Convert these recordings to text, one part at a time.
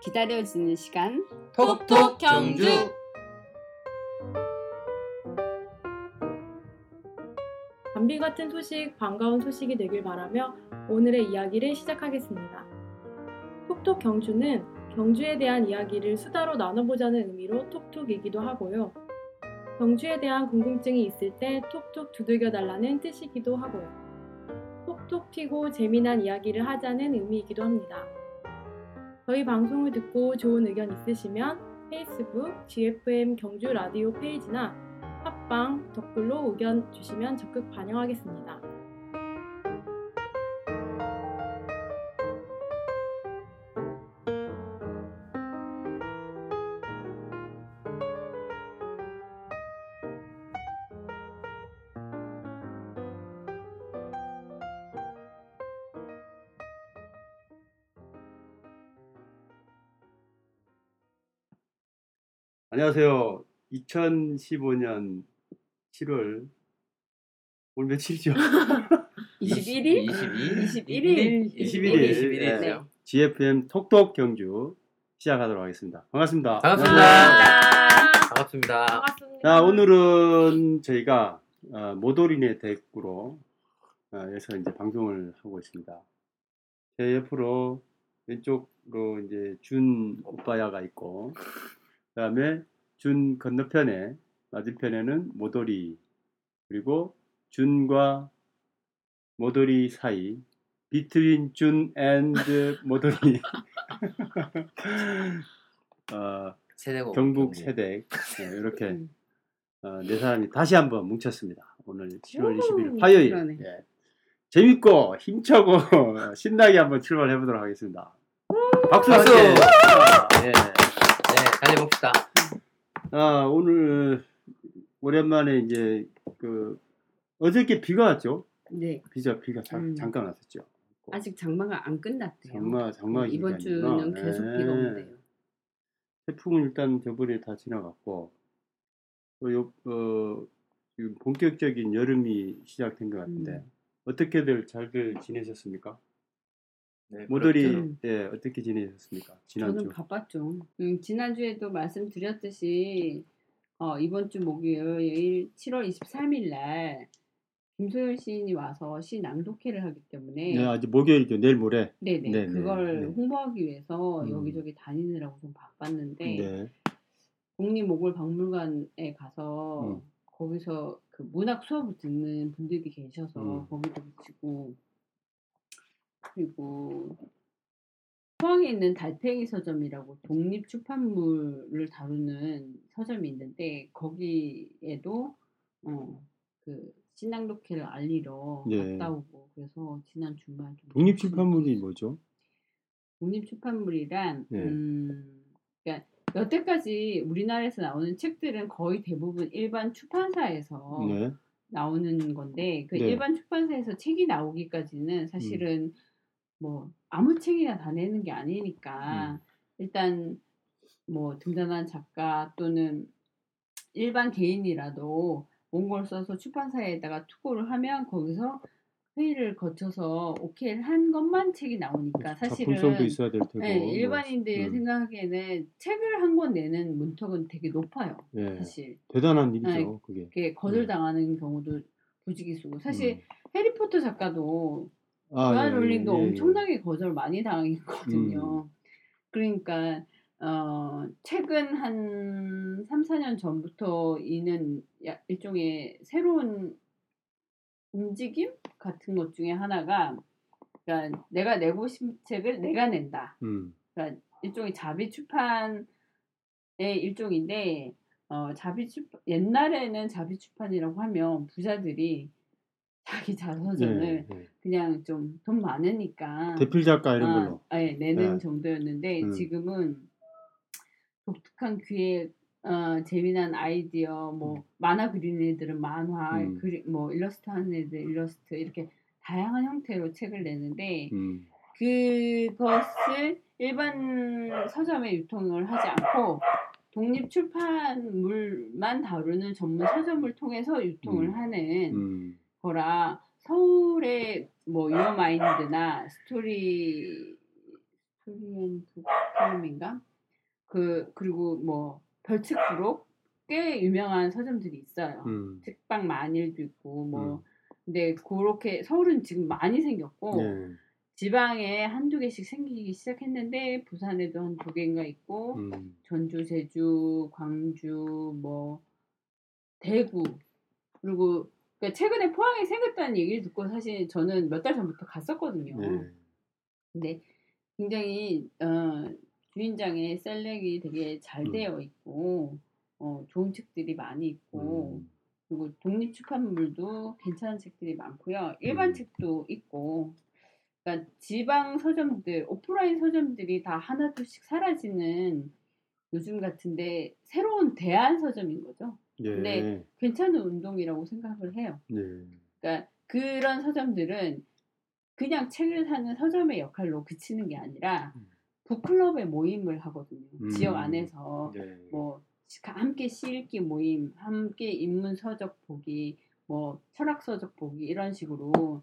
기다려지는 시간 톡톡 경주. 담비 같은 소식, 반가운 소식이 되길 바라며 오늘의 이야기를 시작하겠습니다. 톡톡 경주는 경주에 대한 이야기를 수다로 나눠보자는 의미로 톡톡이기도 하고요. 경주에 대한 궁금증이 있을 때 톡톡 두들겨 달라는 뜻이기도 하고요. 톡톡 튀고 재미난 이야기를 하자는 의미이기도 합니다. 저희 방송을 듣고 좋은 의견 있으시면 페이스북 GFM 경주 라디오 페이지나 팟빵 댓글로 의견 주시면 적극 반영하겠습니다. 안녕하세요. 2015년 7월 오늘 며칠이죠? 21일? 22? 21일. 21일. 21일이죠. GFM 톡톡 경주 시작하도록 하겠습니다. 반갑습니다. 반갑습니다. 반갑습니다. 반갑습니다. 자, 오늘은 저희가 어, 모돌인의 대구로 어, 에서 이제 방송을 하고 있습니다. 제 옆으로 왼쪽으로 이제 준 오빠야가 있고, 그 다음에 준 건너편에 맞은편에는 모돌이 그리고 준과 모돌이 사이 between 준 and 모돌이 어, 새댁 경북 새댁 네, 이렇게 어, 네 사람이 다시 한번 뭉쳤습니다. 오늘 7월 20일 화요일. 예. 재밌고 힘차고 신나게 한번 출발해 보도록 하겠습니다. 박수! 박수! 예. 네, 달려봅시다. 아, 오늘 오랜만에 이제 그 어저께 비가 왔죠? 네. 비가 비가 잠, 음. 잠깐 왔었죠. 아직 장마가 안 끝났대요. 장마 장마 어, 이번. 주는 계속 예. 비가 온대요. 태풍은 일단 저번에 다 지나갔고 또 요, 어, 지금 본격적인 여름이 시작된 것 같은데 음. 어떻게들 잘들 지내셨습니까? 네, 모델이 그렇죠. 예, 어떻게 지내셨습니까? 지난주 저는 바빴죠. 음, 지난주에도 말씀드렸듯이 어, 이번 주 목요일 7월 23일 날 김소연 시인이 와서 시 낭독회를 하기 때문에 네, 아직 목요일이죠. 내일 모레. 네네, 네네, 그걸 네. 홍보하기 위해서 음. 여기저기 다니느라고 좀 바빴는데 네. 국립모골박물관에 가서 음. 거기서 그 문학 수업을 듣는 분들이 계셔서 음. 거기도 붙이고 그리고 포항에 있는 달팽이 서점이라고 독립 출판물을 다루는 서점이 있는데 거기에도 어 그 신앙독회를 알리러 네. 갔다 오고 그래서 지난 주말 좀 독립 출판물이. 뭐죠? 독립 출판물이란 네. 음, 그러니까 여태까지 우리나라에서 나오는 책들은 거의 대부분 일반 출판사에서 네. 나오는 건데 그 네. 일반 출판사에서 책이 나오기까지는 사실은 뭐 아무 책이나 다 내는 게 아니니까 음. 일단 뭐 등단한 작가 또는 일반 개인이라도 원고를 써서 출판사에다가 투고를 하면 거기서 회의를 거쳐서 오케이를 한 것만 책이 나오니까 사실은 작품성도 있어야 될 테고. 네, 뭐, 일반인들이 음. 생각하기에는 책을 한 권 내는 문턱은 되게 높아요. 예. 사실 대단한 일이죠, 네. 그게. 그게 거절당하는 경우도 부지기수고 사실 음. 해리포터 작가도 아, 조한 예, 롤링도 예, 예. 엄청나게 거절 많이 당했거든요. 음. 그러니까 어, 최근 한 3, 4년 전부터 이는 야- 일종의 새로운 움직임 같은 것 중에 하나가 그러니까 내가 내고 싶은 책을 내가 낸다. 음. 그러니까 일종의 자비 출판의 일종인데 어, 자비 출판 옛날에는 자비 출판이라고 하면 부자들이 자기 자서전을 네, 네. 그냥 좀 돈 많으니까 대필 작가 이런 아, 걸로. 예, 내는 네. 정도였는데 음. 지금은 독특한 기획, 어, 재미난 아이디어, 뭐 만화 그리는 애들은 만화, 음. 그리, 뭐 일러스트 하는 애들 일러스트 이렇게 다양한 형태로 책을 내는데 음. 그것을 일반 서점에 유통을 하지 않고 독립 출판물만 다루는 전문 서점을 통해서 유통을 음. 하는 음. 거라 서울의 뭐 유어마인드나 스토리 스토리앤북 서점인가? 그 그리고 뭐 별책부록 꽤 유명한 서점들이 있어요. 음. 책방 만일도 있고 뭐 음. 근데 그렇게 서울은 지금 많이 생겼고 네. 지방에 한두 개씩 생기기 시작했는데 부산에도 한 두 개인가 있고 음. 전주, 제주, 광주, 뭐 대구 그리고 그러니까 최근에 포항에 생겼다는 얘기를 듣고 사실 저는 몇 달 전부터 갔었거든요. 네. 근데 굉장히 어, 주인장의 셀렉이 되게 잘 음. 되어 있고 어, 좋은 책들이 많이 있고 음. 그리고 독립 출판물도 괜찮은 책들이 많고요. 일반 음. 책도 있고. 그러니까 지방 서점들, 오프라인 서점들이 다 하나 둘씩 사라지는 요즘 같은데 새로운 대안 서점인 거죠. 네. 근데 괜찮은 운동이라고 생각을 해요. 네. 그러니까 그런 서점들은 그냥 책을 사는 서점의 역할로 그치는 게 아니라 음. 북클럽의 모임을 하거든요. 음. 지역 안에서 네. 뭐 시- 함께 시 읽기 모임, 함께 인문 서적 보기, 뭐 철학 서적 보기 이런 식으로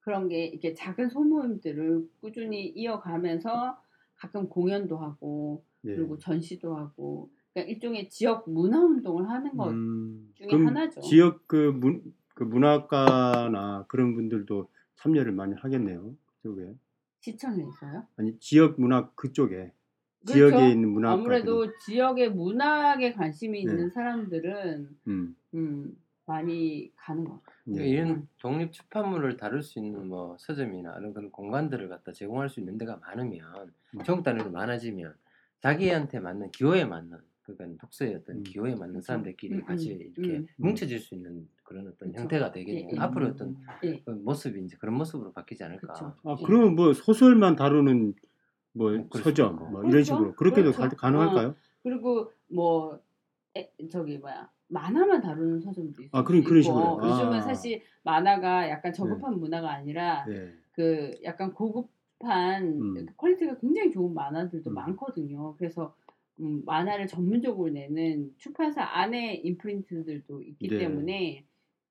그런 게 이렇게 작은 소모임들을 꾸준히 이어가면서 가끔 공연도 하고 네. 그리고 전시도 하고 그러니까 일종의 지역 문화 운동을 하는 것 음. 중에 그럼 하나죠. 지역 그, 문, 그 문학가나 그런 분들도 참여를 많이 하겠네요. 그쪽에. 시청에서요. 아니 지역 문학 그쪽에 그렇죠. 지역에 있는 문학 아무래도 지역의 문학에 관심이 네. 있는 사람들은 음. 음, 많이 가는 것 같아요. 네. 이런 독립 출판물을 다룰 수 있는 뭐 서점이나 이런 그런 공간들을 갖다 제공할 수 있는 데가 많으면 음. 전국 단위로 많아지면 자기한테 맞는 기호에 맞는 그러니까 독서의 어떤 음. 기호에 맞는 그쵸. 사람들끼리 음, 음, 같이 이렇게 음. 뭉쳐질 수 있는 그런 어떤 그쵸. 형태가 되겠네요. 예, 예. 앞으로 어떤 예. 그 모습이 이제 그런 모습으로 바뀌지 않을까. 그쵸. 아 예. 그러면 뭐 소설만 다루는 뭐뭐 그럴 서점. 뭐 이런 그렇죠. 식으로 그렇게도 그렇죠. 가, 가능할까요? 그리고 뭐 에, 저기 뭐야 만화만 다루는 서점도 있고 아, 그런- 그런? 요즘은 아. 사실 만화가 약간 저급한 문화가 아니라 네. 그 약간 고급한 음. quality가 굉장히 좋은 만화들도 음. 많거든요. 그래서 음, 만화를 전문적으로 내는 출판사 안에 imprint들도 있기 네. 때문에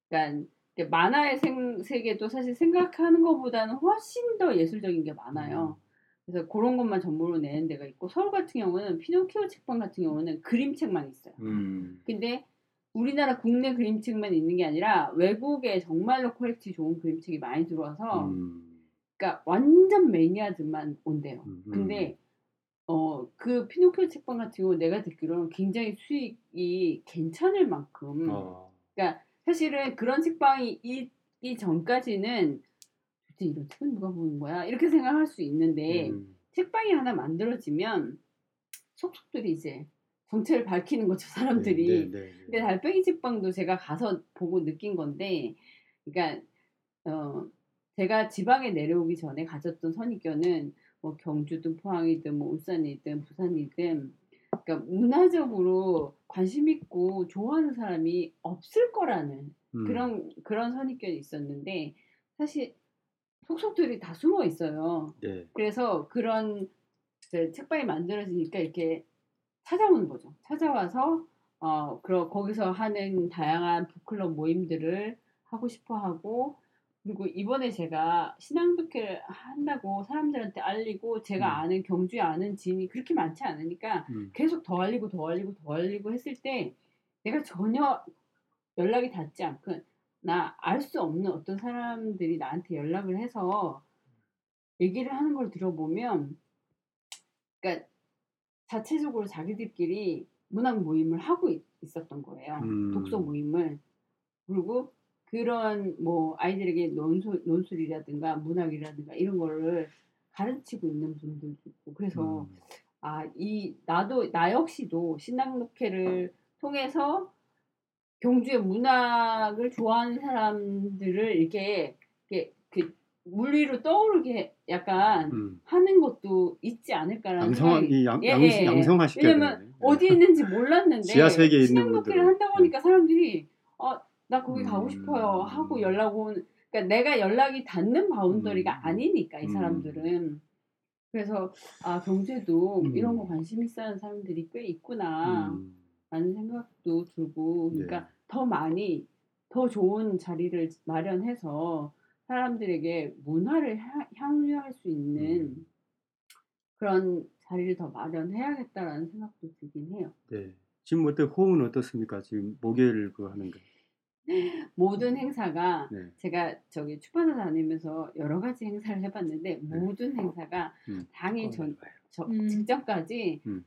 그러니까 만화의 생, 세계도 사실 생각하는 것보다는 훨씬 더 예술적인 게 많아요. 그래서 그런 것만 전문으로 내는 데가 있고 서울 같은 경우는 피노키오 책방 같은 경우는 그림책만 있어요. 음. 근데 우리나라 국내 그림책만 있는 게 아니라 외국에 정말로 quality 좋은 그림책이 많이 들어와서 음. 그러니까 완전 매니아들만 온대요. 음. 근데 어 그 피노키오 책방 같은 경우 내가 듣기로는 굉장히 수익이 괜찮을 만큼 어. 그러니까 사실은 그런 책방이 있기 전까지는 도대체 이런 책은 누가 보는 거야 이렇게 생각할 수 있는데 음. 책방이 하나 만들어지면 속속들이 이제 정체를 밝히는 거죠 사람들이. 네, 네, 네, 네. 근데 달팽이 책방도 제가 가서 보고 느낀 건데, 그러니까 어 제가 지방에 내려오기 전에 가졌던 선입견은 뭐 경주든 포항이든 뭐 울산이든 부산이든 그러니까 문화적으로 관심 있고 좋아하는 사람이 없을 거라는 음. 그런 그런 선입견이 있었는데 사실 속속들이 다 숨어 있어요. 네. 그래서 그런 이제 책방이 만들어지니까 이렇게 찾아오는 거죠. 찾아와서 어 그러 거기서 하는 다양한 북클럽 모임들을 하고 싶어 하고 그리고 이번에 제가 신앙독해를 한다고 사람들한테 알리고 제가 음. 아는 경주에 아는 지인이 그렇게 많지 않으니까 음. 계속 더 알리고 더 알리고 더 알리고 했을 때 내가 전혀 연락이 닿지 않고 나 알 수 없는 어떤 사람들이 나한테 연락을 해서 얘기를 하는 걸 들어보면 그러니까 자체적으로 자기들끼리 문학 모임을 하고 있, 었던 거예요. 음. 독서 모임을 그리고 그런 뭐 아이들에게 논술, 논술이라든가 문학이라든가 이런 거를 가르치고 있는 분들도 있고 그래서 음. 아, 이 나도 나 역시도 신앙독해를 통해서 경주의 문학을 좋아하는 사람들을 이렇게 이렇게 그 물리로 떠오르게 약간 음. 하는 것도 있지 않을까라는 양성 생각이 이 양, 예, 양, 예, 예. 양성화시켜야 왜냐면. 어디 있는지 몰랐는데 지하 세계에 있는 분들은. 한다고 하니까 사람들이 어, 나 거기 가고 음. 싶어요 하고 연락 온 그러니까 내가 연락이 닿는 바운더리가 음. 아니니까 이 음. 사람들은 그래서 아 경제도 음. 이런 거 관심 있어 하는 사람들이 꽤 있구나 음. 라는 생각도 들고 그러니까 네. 더 많이 더 좋은 자리를 마련해서 사람들에게 문화를 향- 향유할 수 있는 음. 그런 자리를 더 마련해야겠다라는 생각도 들긴 해요. 네. 지금 어때 호응은 어떻습니까? 지금 목요일 그 하는 거. 모든 행사가 네. 제가 저기 출판사 다니면서 여러 가지 행사를 해봤는데 네. 모든 행사가 음. 당일 전 저, 음. 직전까지 음.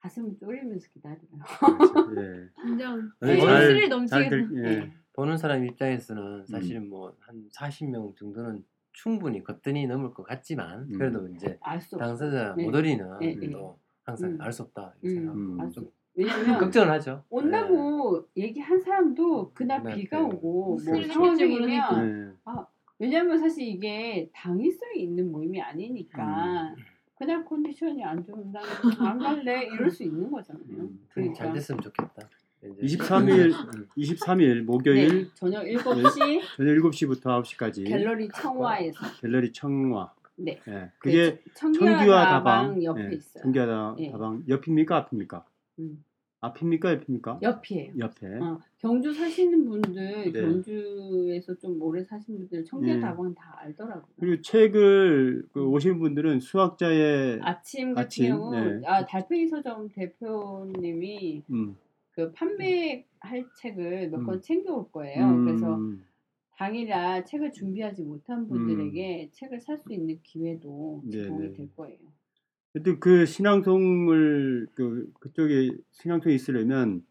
가슴을 졸이면서 기다려요. 그렇죠. 예. 네, 네, 넘치겠는. 들, 네. 예. 보는 사람 입장에서는 사실은 뭐 한 40명 정도는 충분히 거뜬히 넘을 것 같지만 음. 그래도 이제. 당사자 네. 모델이는 네, 네. 또 항상 음. 알수 없다 이렇게 음, 생각하고 알좀 수- 왜냐면 걱정을 하죠. 온다고 얘기한 사람도 그날 그날 비가 네. 오고 뭐 무슨 일이 상황이면 모르니까. 네. 왜냐면 사실 이게 당위성이 있는 모임이 아니니까 그날 컨디션이 안 좋은 사람 안 갈래 이럴 수 있는 거잖아요. 음. 그게 잘 됐으면 좋겠다. 이제 23일 음. 23일 목요일 네, 저녁 7시 저녁 7시부터 9시까지 갤러리 청와에서 갤러리 청화. 네. 예. 그게 그 청기와 청기와 다방 다방 옆에 예. 있어요. 청기와 다- 예. 다방 옆입니까 앞입니까? 음. 앞입니까 옆입니까? 옆이에요. 옆에. 어, 경주 사시는 분들, 네. 경주에서 좀 오래 사신 분들 청기와 예. 다방 다 알더라고요. 그리고 책을 그 오신 분들은 수학자의 아침 같은 아침, 경우 네. 아, 달팽이 서점 대표님이 음, 그 판매할 책을 몇권 음. 챙겨 올 거예요. 음, 그래서 당일날 책을 준비하지 못한 분들에게 책을 살 수 있는 기회도 네, 제공이 네. 될 거예요. 하여튼 그 신앙송을 그 그쪽에 신앙송이 있으려면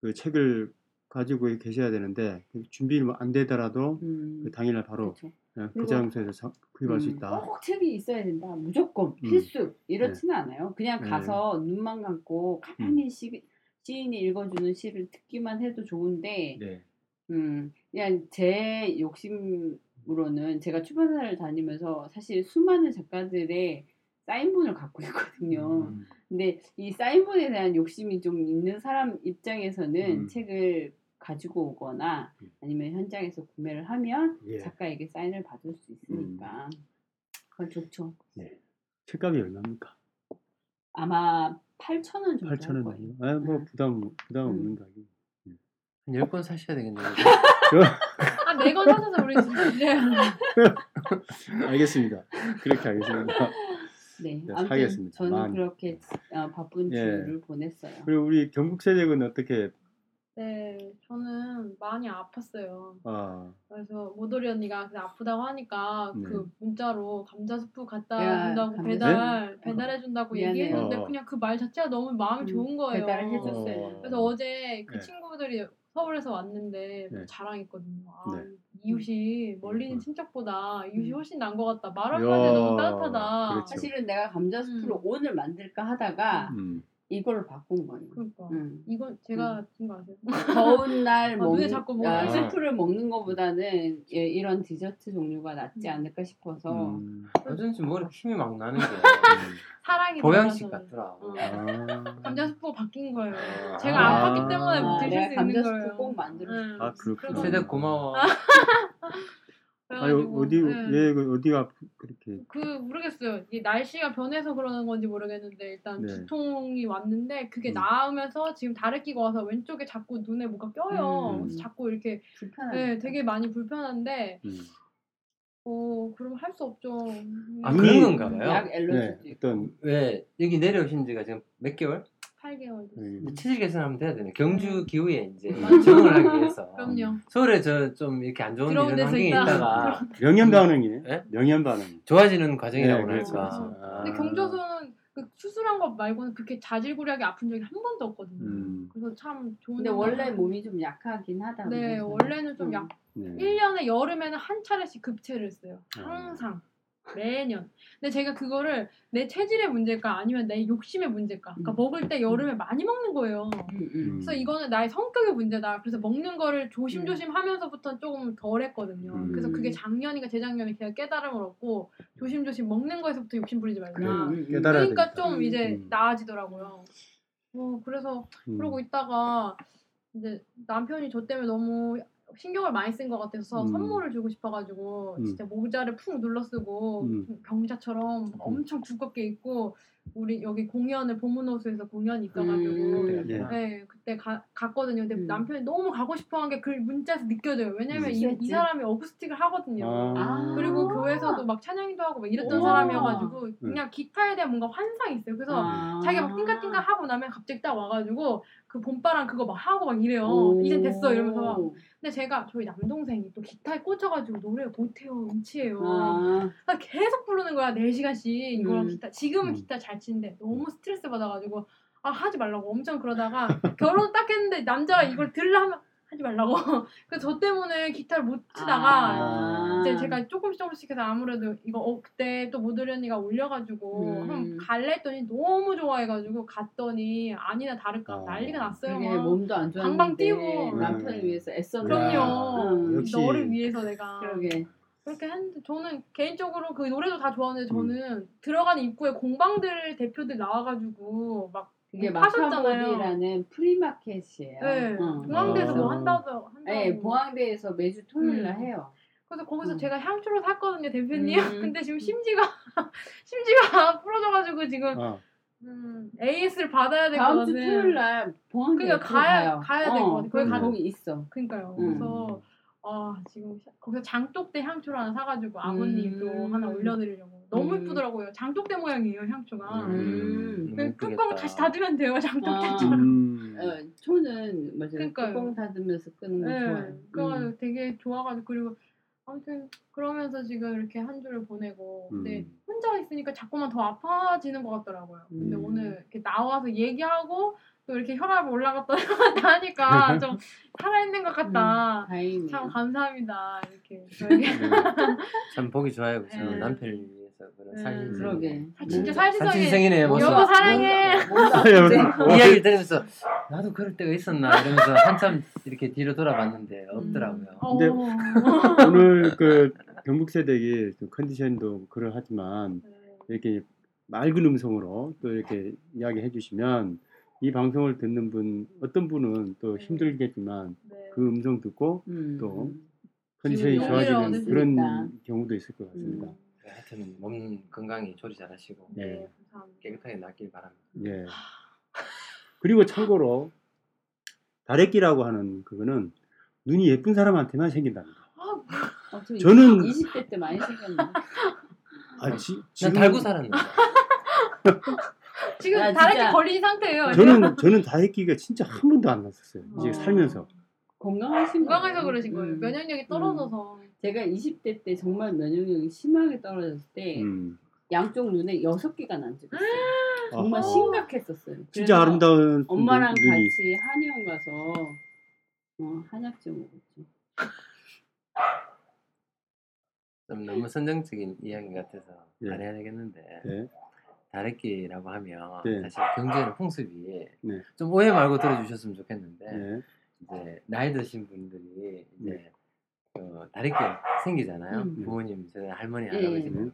그 책을 가지고 계셔야 되는데 그 준비를 안 되더라도 음, 그 당일날 바로 그렇죠. 예, 그 장소에서 사- 구입할 수 음, 있다. 꼭 책이 있어야 된다. 무조건 음. 필수 이렇지는 않아요. 그냥 네. 가서 눈만 감고 가만히 시, 시인이 읽어주는 시를 듣기만 해도 좋은데, 네. 음, 그냥 제 욕심으로는 제가 출판사를 다니면서 사실 수많은 작가들의 사인본을 갖고 있거든요. 음, 근데 이 사인본에 대한 욕심이 좀 있는 사람 입장에서는 음. 책을 가지고 오거나 음. 아니면 현장에서 구매를 하면 예. 작가에게 사인을 받을 수 있으니까 그건 좋죠. 책값이 얼마입니까? 아마 8,000원 정도 8천 할 원. 거예요. 아, 뭐 음. 부담 부담 음. 없는 가격. 한 10권 사셔야 되겠네요. 아, 네건 사셔서 우리 진짜. 알겠습니다. 그렇게 하겠습니다. 네, 네, 사겠습니다. 저는 많이. 그렇게 어, 바쁜 예. 주를 보냈어요. 그리고 우리 경북세력은 어떻게 네, 저는 많이 아팠어요. 아, 그래서 모돌이 언니가 그냥 아프다고 하니까 네. 그 문자로 감자 수프 갖다 야, 준다고 감자 배달 수프. 배달해 준다고. 얘기했는데 어. 그냥 그 말 자체가 너무 마음이 음, 좋은 거예요. 배달을 해줬어요. 그래서 어제 그 네. 친구들이 서울에서 왔는데 뭐 네. 자랑했거든요. 아, 네. 이웃이 멀리 있는 음. 친척보다 이웃이 음. 훨씬 나은 것 같다. 말 이야, 한마디에 너무 따뜻하다. 그렇죠. 사실은 내가 감자 스프를 음. 오늘 만들까 하다가 음, 이걸로 바꾼 거예요. 그러니까 음. 이건 제가 준거 아세요? 더운 날 아, 먹는 자꾸 뭐 아? 스프를 먹는 것보다는 예, 이런 디저트 종류가 낫지 음. 않을까 싶어서 음, 어쩐지 머리 힘이 막 나는 게 사랑이 보양식. 같더라. 어. 아, 감자 수프가 바뀐 거예요. 아. 제가 아. 아팠기 때문에 아, 드실 수 감자 있는 스프 거예요. 꼭 만들어 응. 아, 그렇구나. 세대 고마워. 아유 그래가지고, 어디 네. 왜그 어디가 그렇게 그 모르겠어요. 이게 날씨가 변해서 그러는 건지 모르겠는데 일단 네. 두통이 왔는데 그게 음. 나으면서 지금 다래끼가 와서 왼쪽에 자꾸 눈에 뭐가 껴요. 음. 그래서 자꾸 이렇게 불편하다. 네, 되게 많이 불편한데 음. 어 그럼 할 수 없죠. 아 그런 건가 봐요. 약 네, 엘러지도 있고. 어떤 왜 여기 내려오신 지가 지금 몇 개월? 8개월 됐어요. 음, 체질 개선하면 돼야 되네. 경주 기후에 이제 맞아요. 적응을 하기 위해서. 그럼요. 서울에 저 좀 이렇게 안 좋은 들어온 이런 데서 환경에 있다. 있다가 명현 반응이에요. 예? 명현 반응. 좋아지는 과정이라고 네, 그러니까. 그렇죠. 아. 근데 경조소는 그 수술한 것 말고는 그렇게 자질구레하게 아픈 적이 한 번도 없거든요. 음, 그래서 참 좋은. 근데. 원래 몸이 좀 약하긴 하다. 네, 그래서. 원래는 좀 음. 약. 네. 1년에 여름에는 한 차례씩 급체를 써요. 아. 항상. 매년. 근데 제가 그거를 내 체질의 문제일까 아니면 내 욕심의 문제일까. 그러니까 음. 먹을 때 여름에 많이 먹는 거예요. 음, 음. 음. 그래서 이거는 나의 성격의 문제다. 그래서 먹는 거를 조심조심 하면서부터 조금 덜 했거든요. 음. 그래서 그게 작년인가 재작년에 제가 깨달음을 얻고 조심조심 먹는 거에서부터 욕심 부리지 음, 음, 음. 깨달아야 그러니까 되니까. 좀 이제 음. 나아지더라고요. 어, 그래서 음. 그러고 있다가 이제 남편이 저 때문에 너무 신경을 많이 쓴 것 같아서 음. 선물을 주고 싶어가지고 음. 진짜 모자를 푹 눌러 쓰고 음. 좀 경자처럼 엄청 두껍게 입고 우리 여기 공연을 보문호수에서 공연이 있어가지고 음. 예. 네, 그때 가, 갔거든요. 근데 음. 남편이 너무 가고 싶어한 게 그 문자에서 느껴져요. 왜냐면 이? 이 사람이 어쿠스틱을 하거든요. 아. 그리고 교회에서도 막 찬양도 하고 막 이랬던 우와. 사람이어가지고 그냥 기타에 대한 뭔가 환상이 있어요. 그래서 아. 자기가 막 띵가띵가 하고 나면 갑자기 딱 와가지고 그 봄바람 그거 막 하고 막 이래요. 오. 이젠 됐어 이러면서 근데 제가 저희 남동생이 또 기타에 꽂혀가지고 노래를 못해요 음치예요. 아, 아, 계속 부르는 거야 4시간씩 이거랑 음. 기타 지금은 음. 기타 잘 치는데 너무 스트레스 받아가지고 아 하지 말라고 엄청 그러다가 결혼 딱 했는데 남자가 이걸 들으려 하면 하지 말라고 그래서 저 때문에 기타를 못 치다가 아. 이제 제가 조금씩 조금씩 해서 아무래도 이거 어, 그때 또 모델 언니가 올려가지고 음. 한번 갈래 했더니 너무 좋아해가지고 갔더니 아니나 다를까 아. 난리가 났어요 막. 몸도 안 좋았는데 방방 뛰고. 남편을 음. 위해서 애썼는데 그럼요 음, 역시. 너를 위해서 내가 그러게 그렇게 했는데 저는 개인적으로 그 노래도 다 좋아하는데 음. 저는 들어가는 입구에 공방들 대표들 나와가지고 막 그게. 마카보리라는 프리마켓이에요. 네, 어. 공항대에서 뭐 아. 한다고 한다고 네, 보항대에서 매주 토요일 날 음. 해요. 그래서 거기서 음. 제가 향초를 샀거든요 대표님 음. 근데 지금 심지가 심지가 부러져가지고 지금 아, 음, AS를 받아야 될것 다음 같아 주 토요일 날 보항대 그러니까 가야- 가야 될것 같아. 거기 거기 가- 거기 있어. 그러니까요 음. 그래서 아 지금 샤- 거기서 장독대 향초를 하나 사가지고 아버님도 음. 하나 올려드리려고 너무 음. 예쁘더라고요 장독대 모양이에요 향초가 음. 그 뚜껑. 다시 닫으면 돼요 아. 장독대처럼 음. 어, 초는 맞아요. 그러니까요. 뚜껑 닫으면서 끄는 거 네, 좋아요. 그래가지고 음. 되게 좋아가지고 그리고 아무튼 그러면서 지금 이렇게 한 주를 보내고 근데 음. 혼자 있으니까 자꾸만 더 아파지는 것 같더라고요. 근데 음. 오늘 이렇게 나와서 얘기하고 또 이렇게 혈압 올라갔다 올라갔다 하니까 좀 살아있는 것 같다. 음, 다행이네요. 참 감사합니다. 이렇게 저에게 참 보기 좋아요. 저는 네. 남편을 위해서 그런 네. 사진 그러게. 아, 진짜 음. 살지성이 살신성이네 모습. 여보 사랑해. 이야기를 들으면서 나도 그럴 때가 있었나 이러면서 한참 이렇게 뒤로 돌아봤는데 없더라고요. 어. 근데 오늘 그 경북 세대기 좀 컨디션도 그러하지만 네. 이렇게 맑은 음성으로 또 이렇게 이야기해 주시면 이 방송을 듣는 분 어떤 분은 또 네. 힘들겠지만 네. 그 음성 듣고 음. 또 컨디션이 좋아지는 그런. 경우도 있을 것 같습니다. 음. 네, 하여튼 몸 건강히 조리 잘하시고 네. 네. 깨끗하게 낫길 바랍니다. 예. 그리고 참고로 다래끼라고 하는 그거는 눈이 예쁜 사람한테만 생긴답니다. 어, 저 저는- 20대 때 많이 생겼는데. 아, 지, 난 지금 달고 살았는데. 지금 야, 다래끼 진짜. 걸린 상태예요. 저는 저는 다래끼가 진짜 한 번도 안 났었어요. 이제 어. 살면서. 건강하신 건강해서 거예요. 그러신 거예요. 음. 면역력이 떨어져서. 제가 20대 때 정말 면역력이 심하게 떨어졌을 때 음. 양쪽 눈에 여섯 개가 난 적이 있어요. 정말 아하. 심각했었어요. 진짜 그래서 아름다운 엄마랑 눈- 눈이. 같이 한의원 가서 어, 한약좀 먹었죠. 좀 너무 선정적인 이야기 같아서 네. 안 해야 되겠는데 네. 다래끼라고 하면 네. 사실 경제는 풍습이 네. 좀 오해 말고 들어주셨으면 좋겠는데 네. 이제 나이 드신 분들이 이제 네. 어, 다래끼가 생기잖아요. 음. 부모님 세대 할머니 예, 할아버지 예. 는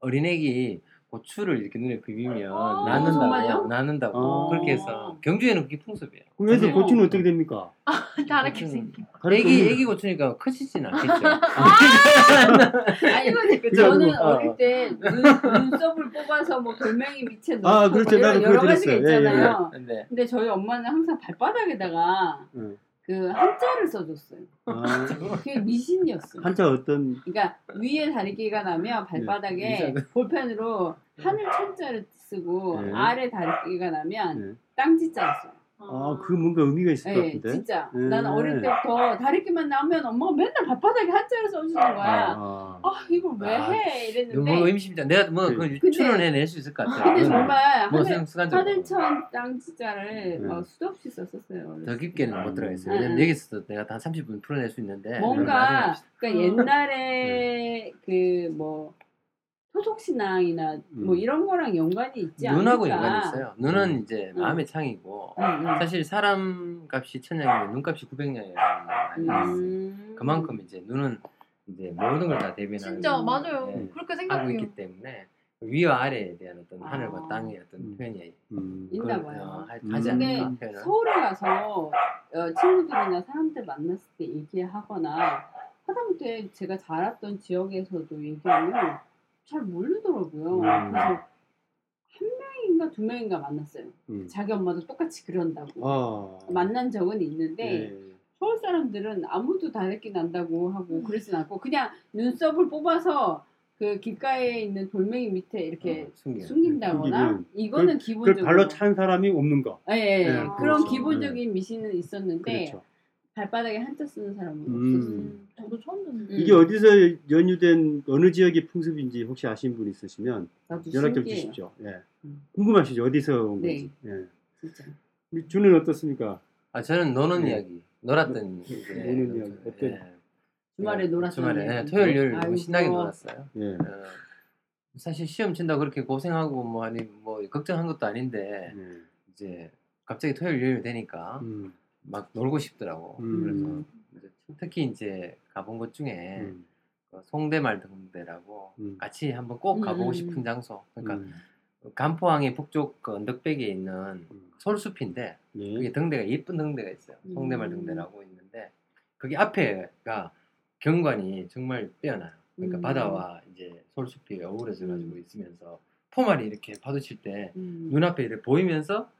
어린애기 고추를 이렇게 눈에 비비면 아, 낫는다고 정말요? 낫는다고 아. 그렇게 해서 경주에는 그게 풍습이에요. 그래서 고추는 어떻게 됩니까? 다래끼 고추는 생기. 다래끼 애기 없는- 애기 고추니까 커지진 않겠죠. 아니 그죠, 저는 그거. 어릴 때 눈, 눈썹을 뽑아서 뭐 돌멩이 밑에 넣고 아, 그렇죠. 뭐 나도 이런 그거 여러 가지가 들었어요. 예, 예, 예. 있잖아요. 근데 근데 저희 엄마는 항상 발바닥에다가 응. 그 한자를 써줬어요. 아, 그게 미신이었어요. 한자 어떤 그러니까 위에 다리끼가 나면 발바닥에 네. 볼펜으로 하늘 천자를 쓰고 네. 아래 다리끼가 나면 네. 땅지자를 써요. 아, 그 뭔가 의미가 있을 것 네, 같은데. 진짜. 네. 나는 어릴 때부터 다리끼만 나오면 엄마가 맨날 발바닥에 한자를 써주는 거야. 아, 아, 이걸 왜 아, 해? 너무 이랬는데. 의심이다. 내가 뭐 네. 그 추론해낼 수 있을 것 같아요. 근데 정말 뭐 하늘, 하늘천 땅지자를 네. 막 수도 없이 썼었어요. 더 때. 깊게는 못 들어가겠어요. 왜냐면 응. 여기서 내가 한 30분 풀어낼 수 있는데 뭔가. 그러니까 어. 옛날에 그 뭐 토속신앙이나 뭐 음. 이런 거랑 연관이 있지 않을까? 눈하고 연관이 있어요. 눈은 음. 이제 응. 마음의 창이고 응, 응. 사실 사람 값이 천냥이면 눈값이 있어요. 음. 그만큼 이제 눈은 이제 모든 걸 다 대변하는 진짜 맞아요. 네, 그렇게 생각해요. 있기 때문에 위와 아래에 대한 어떤 아. 하늘과 땅의 어떤 음. 표현이 음. 있나 봐요. 어, 하- 음. 하지 근데 않을까 표현을. 서울에 가서 어, 친구들이나 사람들 만났을 때 얘기하거나 하다못해 제가 자랐던 지역에서도 얘기하면 잘 모르더라고요. 음. 그래서 명인가 두 명인가 만났어요. 음. 자기 엄마도 똑같이 그런다고 아. 만난 적은 있는데 예. 서울 사람들은 아무도 다래끼 난다고 하고 그러진 않고 그냥 눈썹을 뽑아서 그 길가에 있는 돌멩이 밑에 이렇게 어, 숨겨. 숨긴다거나 숨기면. 이거는 그 기본적으로 발로 찬 사람이 없는 거. 예, 예, 예. 네, 그런 그렇죠. 기본적인 미신은 있었는데 그렇죠. 발바닥에 한자 쓰는 사람은 음. 없었어요. 음, 저도 처음 듣는데. 음. 이게 어디서 연유된 어느 지역의 풍습인지 혹시 아시는 분 있으시면 나도 연락 좀 신기해요. 주십시오. 예. 음. 궁금하시죠? 어디서 온 네. 건지. 예. 진짜. 우리 주는 어떻습니까? 아 저는 노는 네. 이야기, 놀았던 네, 이제 노는 이야기. 어때? 예. 주말에 놀았던 주말에 예, 이야기. 토요일 요일 아이고. 너무 신나게 놀았어요. 예. 어, 사실 시험 친다 고 그렇게 고생하고 뭐 아니 뭐 걱정한 것도 아닌데 예. 이제 갑자기 토요일 요일 되니까 음. 막 놀고 싶더라고. 음. 그래서 이제 특히 이제 가본 곳 중에 음. 그 송대말 등대라고 음. 같이 한번 꼭 가보고 음. 싶은 장소. 그러니까 음. 간포항의 북쪽 그 언덕배기에 있는 음. 솔숲인데 예. 그게 등대가 예쁜 등대가 있어요. 송대말 음. 등대라고 있는데 거기 앞에가 경관이 정말 뛰어나요. 그러니까 음. 바다와 이제 솔숲이 어우러져 가지고 음. 있으면서 포말이 이렇게 파도칠 때 음. 눈앞에 이렇게 보이면서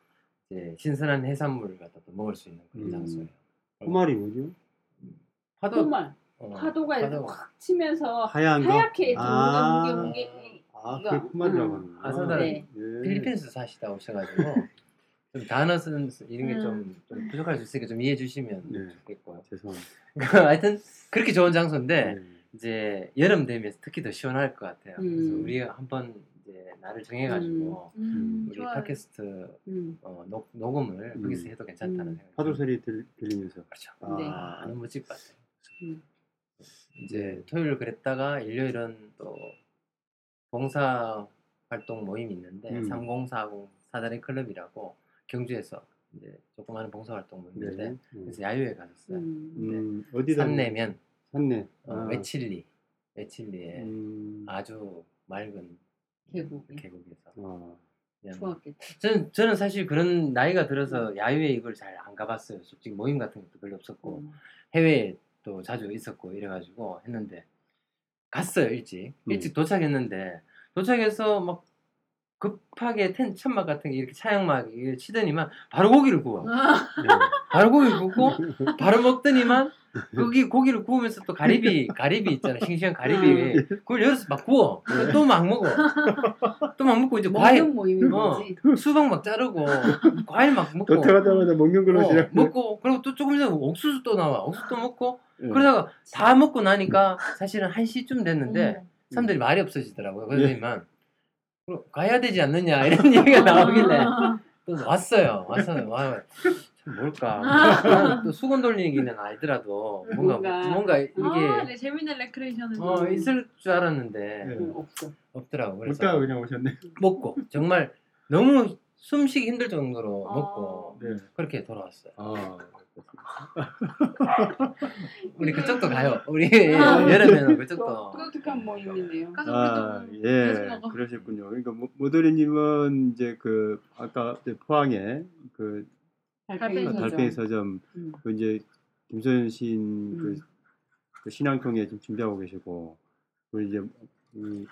이제 신선한 해산물을 갖다 또 먹을 수 있는 그런 음. 장소예요. 포말이 뭐죠? 파도 정말 어, 파도가 이렇게 파도. 확 치면서 하얀 거? 하얗게 아. 둥근 무게 무게 아, 이거. 그게 포말이라고 음. 하는구나. 아, 선생님. 네. 예. 필리핀에서 사시다 오셔가지고 좀 단어 쓰는 이런 게 좀 음. 좀 부족할 수 있으니까 좀 이해해 주시면 네. 좋겠고요. 죄송합니다. 하여튼 그렇게 좋은 장소인데 네. 이제 여름 되면 특히 더 시원할 것 같아요. 그래서 음. 우리가 한번 이제 날을 정해가지고 음, 우리 좋아요. 팟캐스트 음. 어, 녹, 녹음을 음. 거기서 해도 괜찮다는 음. 생각이 파도 듭니다. 소리 들, 들리면서. 그렇죠. 아, 네. 아, 너무 멋질 것 같아요. 음. 이제 토요일 그랬다가 일요일은 또 봉사 활동 모임이 있는데 음. 3040 사다리 클럽이라고 경주에서 이제 조그마한 봉사 활동 모임인데 네. 그래서 야유회 갔었어요. 음. 음, 어디다? 산내면 산내. 어, 아. 외칠리 외칠리에 음. 아주 맑은 계곡이 계곡에서 아. 그냥 좋았겠다. 저는 저는 사실 그런 나이가 들어서 야유회 이걸 잘 안 가봤어요. 솔직히 모임 같은 것도 별로 없었고 음. 해외에 또 자주 있었고 이래가지고 했는데 갔어요 일찍 음. 일찍 도착했는데 도착해서 막 급하게 텐 천막 같은 게 이렇게 차양막 치더니만 바로 고기를 구워 바로 고기 굽고 바로 먹더니만 거기 고기를 구우면서 또 가리비 가리비 있잖아 싱싱한 가리비 그걸 열어서 막 구워 또 막 먹어 또 막 먹고 이제 과일 어. 수박 막 자르고 과일 막 먹고 도착하자마자 먹는 걸로 어, 시작. 먹고 그리고 또 조금 있으면 옥수수 또 나와 옥수수 또 먹고 예. 그러다가 다 먹고 나니까 사실은 한 시쯤 됐는데 어머. 사람들이 말이 없어지더라고요. 예. 그러더니만 그럼 가야 되지 않느냐 이런 얘기가 나오길래 또 왔어요. 와서 와, 참 뭘까? 나는 또 수건 돌리기는 아니더라도 뭔가 뭔가. 뭔가 이게 아, 네, 재밌는 레크레이션을. 어, 있을 줄 알았는데 네. 음, 없어. 없더라고. 그래서 먹다가 그냥 오셨네. 먹고 정말 너무 숨쉬기 힘들 정도로 아. 먹고 네. 그렇게 돌아왔어요. 아. 우리 그쪽도 가요. 우리 여름에는 그쪽도 독특한 모임이네요. 가서 아, 우리도 예, 계속 먹어. 그러셨군요. 그러니까 모- 모더리님은 이제 그 아까 이제 포항에 그 달팽이 달팽이 서점. 달팽이 서점 음. 그 이제 김소연 시인 그, 음. 그 신앙통에 지금 준비하고 계시고 그리고 이제 이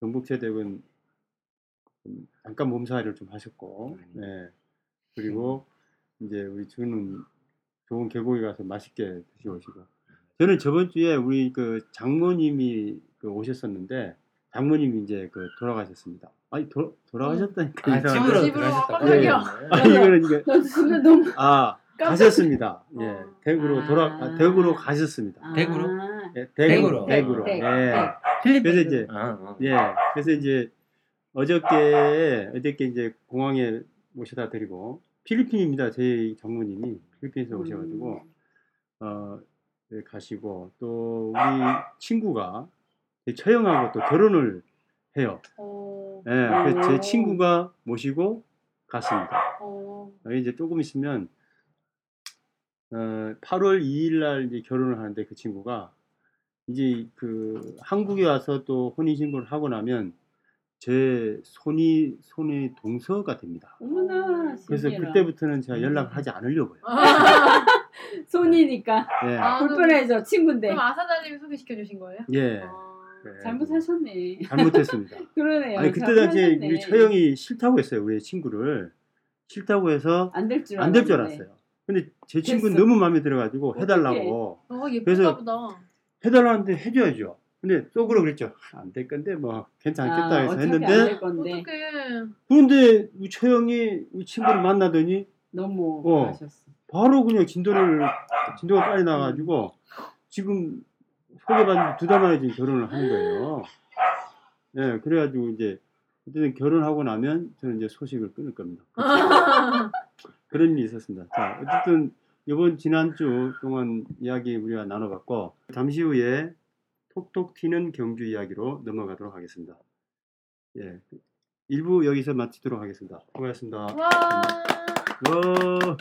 경북대대군 좀 잠깐 몸살이를 좀 하셨고, 음. 예. 그리고 이제 우리 주는 좋은 계곡에 가서 맛있게 드시고 오시고. 저는 저번 주에 우리 그 장모님이 그 오셨었는데 장모님이 이제 그 돌아가셨습니다. 아니 도, 돌아가셨다니까 아. 집으로. 깜짝이야. 네. 아 이거는 이게 나 순간 너무 아 가셨습니다. 예, 어. 대구로 돌아 아, 아. 대구로 가셨습니다. 대구로? 아, 예, 대구로. 대구로. 네, 예. 네. 필리핀 그래서 이제 아, 어. 예, 그래서 이제 어저께 어저께 이제 공항에 모셔다 드리고 필리핀입니다. 제 장모님이 필리핀에서 음. 오셔가지고 어 네, 가시고 또 우리 친구가 제 처형하고 또 결혼을 해요. 어, 예, 그래서 제 오. 친구가 모시고 갔습니다. 어, 어, 이제 조금 있으면 어, 8월 2일 날 이제 결혼을 하는데 그 친구가 이제 그 한국에 와서 또 혼인 신고를 하고 나면 제 손이 손의 동서가 됩니다. 어머나 그래서 신기해라. 그때부터는 제가 연락을 하지 않으려고요. 아, 손이니까 예, 아, 불편해져 친구인데. 그럼 아사다님이 소개시켜 주신 거예요? 예. 아, 그래. 잘못하셨네. 잘못했습니다. 그러네요. 아니 그때 당시에. 우리 처형이 싫다고 했어요. 우리 친구를 싫다고 해서 안 될 줄 안될 줄 알았는데. 알았어요. 근데 제 친구는 됐어. 너무 마음에 들어가지고 해달라고 어, 그래서- 보다. 해달라는데 해줘야죠. 근데 속으로 그랬죠. 안 될 건데 뭐 괜찮겠다 아, 해서 했는데 어떡해. 그런데 우리 처형이 우리 친구를 만나더니 너무 어. 하셨어. 바로 그냥 진도를 진도가 빨리 나가지고 지금 소개받은 두 달 만에 지금 결혼을 하는 거예요. 예, 그래가지고 이제 어쨌든 결혼하고 나면 저는 이제 소식을 끊을 겁니다. 그런 일이 있었습니다. 자, 어쨌든 이번 지난주 동안 이야기 우리가 나눠봤고 잠시 후에 톡톡 튀는 경주 이야기로 넘어가도록 하겠습니다. 예, 일부 여기서 마치도록 하겠습니다. 수고하셨습니다. 와. 와.